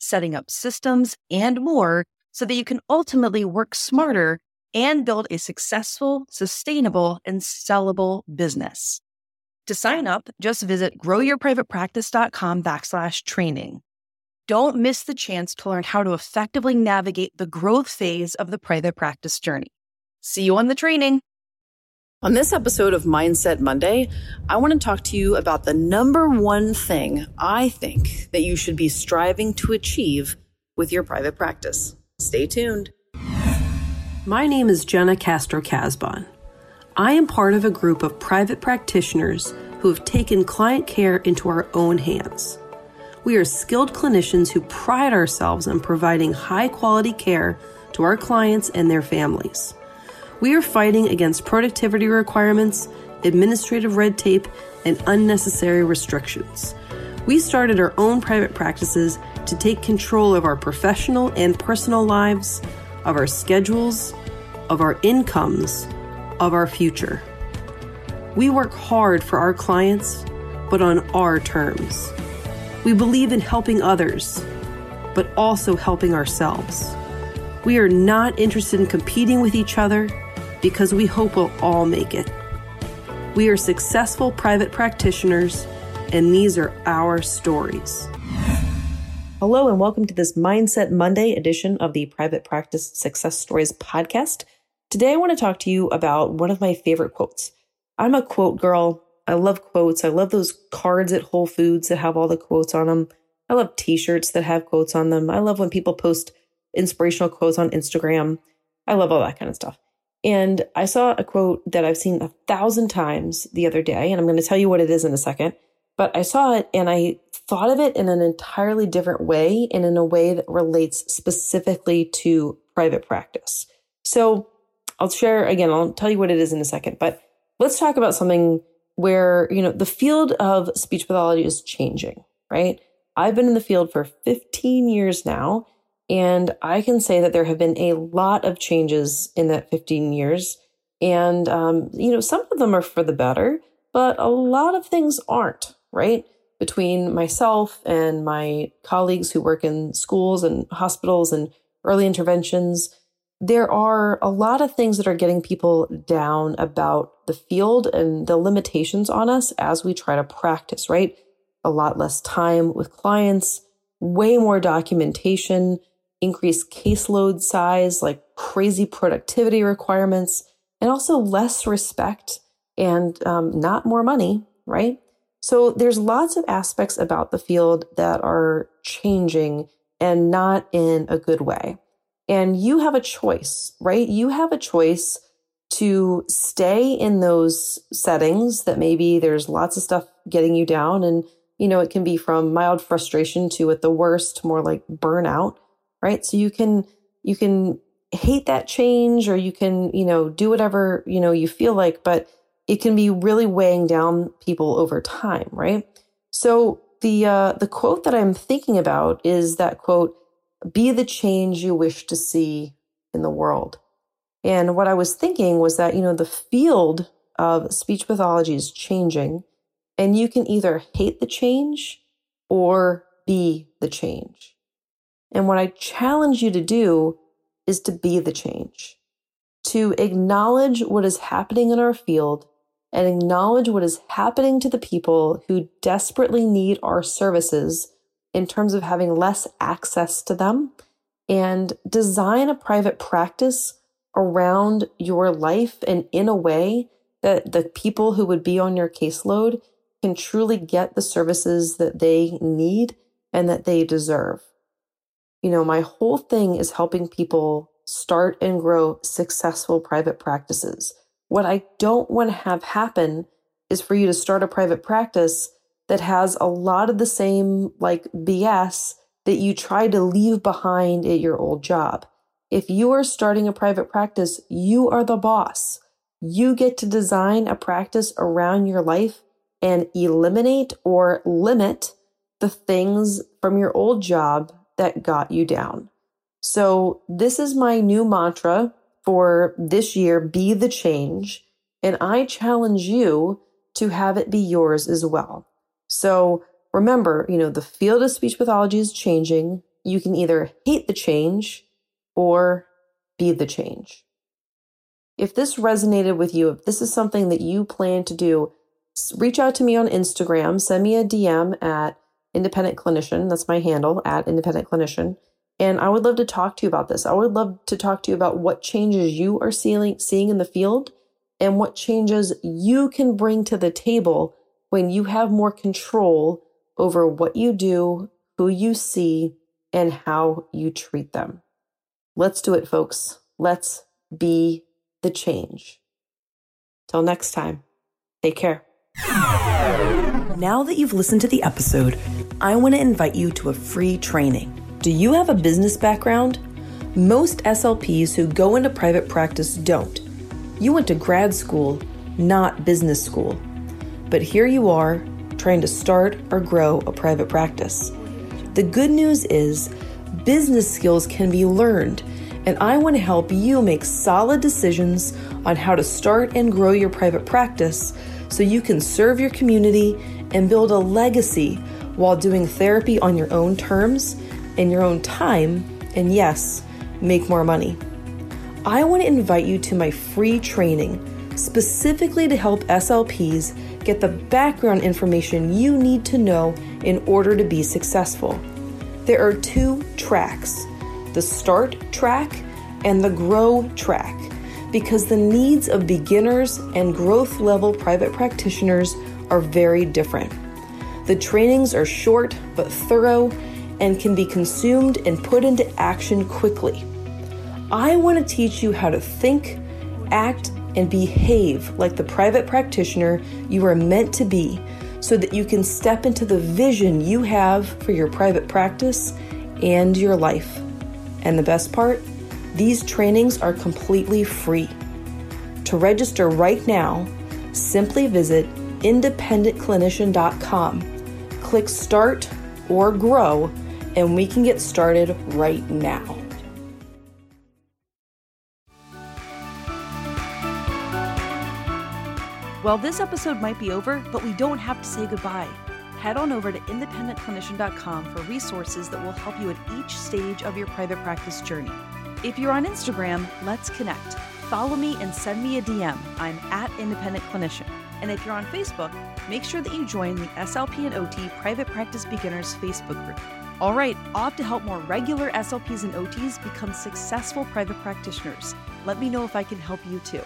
setting up systems, and more so that you can ultimately work smarter and build a successful, sustainable, and sellable business. To sign up, just visit growyourprivatepractice.com backslash training. Don't miss the chance to learn how to effectively navigate the growth phase of the private practice journey. See you on the training. On this episode of Mindset Monday, I want to talk to you about the number one thing I think that you should be striving to achieve with your private practice. Stay tuned. My name is Jena Castro Casbon. I am part of a group of private practitioners who have taken client care into our own hands. We are skilled clinicians who pride ourselves on providing high quality care to our clients and their families. We are fighting against productivity requirements, administrative red tape, and unnecessary restrictions. We started our own private practices to take control of our professional and personal lives, of our schedules, of our incomes, of our future. We work hard for our clients, but on our terms. We believe in helping others, but also helping ourselves. We are not interested in competing with each other because we hope we'll all make it. We are successful private practitioners, and these are our stories. Hello, and welcome to this Mindset Monday edition of the Private Practice Success Stories podcast. Today, I want to talk to you about one of my favorite quotes. I'm a quote girl. I love quotes. I love those cards at Whole Foods that have all the quotes on them. I love t shirts that have quotes on them. I love when people post inspirational quotes on Instagram. I love all that kind of stuff. And I saw a quote that I've seen a thousand times the other day, and I'm going to tell you what it is in a second. But I saw it and I thought of it in an entirely different way and in a way that relates specifically to private practice. So I'll share again, I'll tell you what it is in a second, but let's talk about something where, you know, the field of speech pathology is changing, right? I've been in the field for 15 years now and I can say that there have been a lot of changes in that 15 years. And, um, you know, some of them are for the better, but a lot of things aren't, right? Between myself and my colleagues who work in schools and hospitals and early interventions, there are a lot of things that are getting people down about the field and the limitations on us as we try to practice, right? A lot less time with clients, way more documentation, increased caseload size, like crazy productivity requirements, and also less respect and um, not more money, right? So there's lots of aspects about the field that are changing and not in a good way. And you have a choice, right? You have a choice to stay in those settings that maybe there's lots of stuff getting you down. And, you know, it can be from mild frustration to at the worst, more like burnout right? So you can, you can hate that change or you can, you know, do whatever, you know, you feel like, but it can be really weighing down people over time, right? So the, uh, the quote that I'm thinking about is that quote, be the change you wish to see in the world. And what I was thinking was that, you know, the field of speech pathology is changing and you can either hate the change or be the change. And what I challenge you to do is to be the change, to acknowledge what is happening in our field and acknowledge what is happening to the people who desperately need our services in terms of having less access to them and design a private practice around your life and in a way that the people who would be on your caseload can truly get the services that they need and that they deserve. You know, my whole thing is helping people start and grow successful private practices. What I don't want to have happen is for you to start a private practice that has a lot of the same like BS that you tried to leave behind at your old job. If you are starting a private practice, you are the boss. You get to design a practice around your life and eliminate or limit the things from your old job that got you down. So, this is my new mantra for this year be the change. And I challenge you to have it be yours as well. So, remember, you know, the field of speech pathology is changing. You can either hate the change or be the change. If this resonated with you, if this is something that you plan to do, reach out to me on Instagram, send me a DM at independent clinician. That's my handle at independent clinician. And I would love to talk to you about this. I would love to talk to you about what changes you are seeing, seeing in the field and what changes you can bring to the table when you have more control over what you do, who you see, and how you treat them. Let's do it, folks. Let's be the change. Till next time, take care. Now that you've listened to the episode, I want to invite you to a free training. Do you have a business background? Most SLPs who go into private practice don't. You went to grad school, not business school. But here you are, trying to start or grow a private practice. The good news is, business skills can be learned and I want to help you make solid decisions on how to start and grow your private practice so you can serve your community and build a legacy while doing therapy on your own terms, in your own time, and yes, make more money. I want to invite you to my free training specifically to help SLPs get the background information you need to know in order to be successful. There are two tracks the start track and the grow track because the needs of beginners and growth level private practitioners are very different. The trainings are short but thorough and can be consumed and put into action quickly. I want to teach you how to think, act, and behave like the private practitioner you are meant to be so that you can step into the vision you have for your private practice and your life. And the best part? These trainings are completely free. To register right now, simply visit independentclinician.com, click Start or Grow, and we can get started right now. Well, this episode might be over, but we don't have to say goodbye head on over to independentclinician.com for resources that will help you at each stage of your private practice journey. If you're on Instagram, let's connect. Follow me and send me a DM. I'm at Independent Clinician. And if you're on Facebook, make sure that you join the SLP and OT Private Practice Beginners Facebook group. All right, off to help more regular SLPs and OTs become successful private practitioners. Let me know if I can help you too.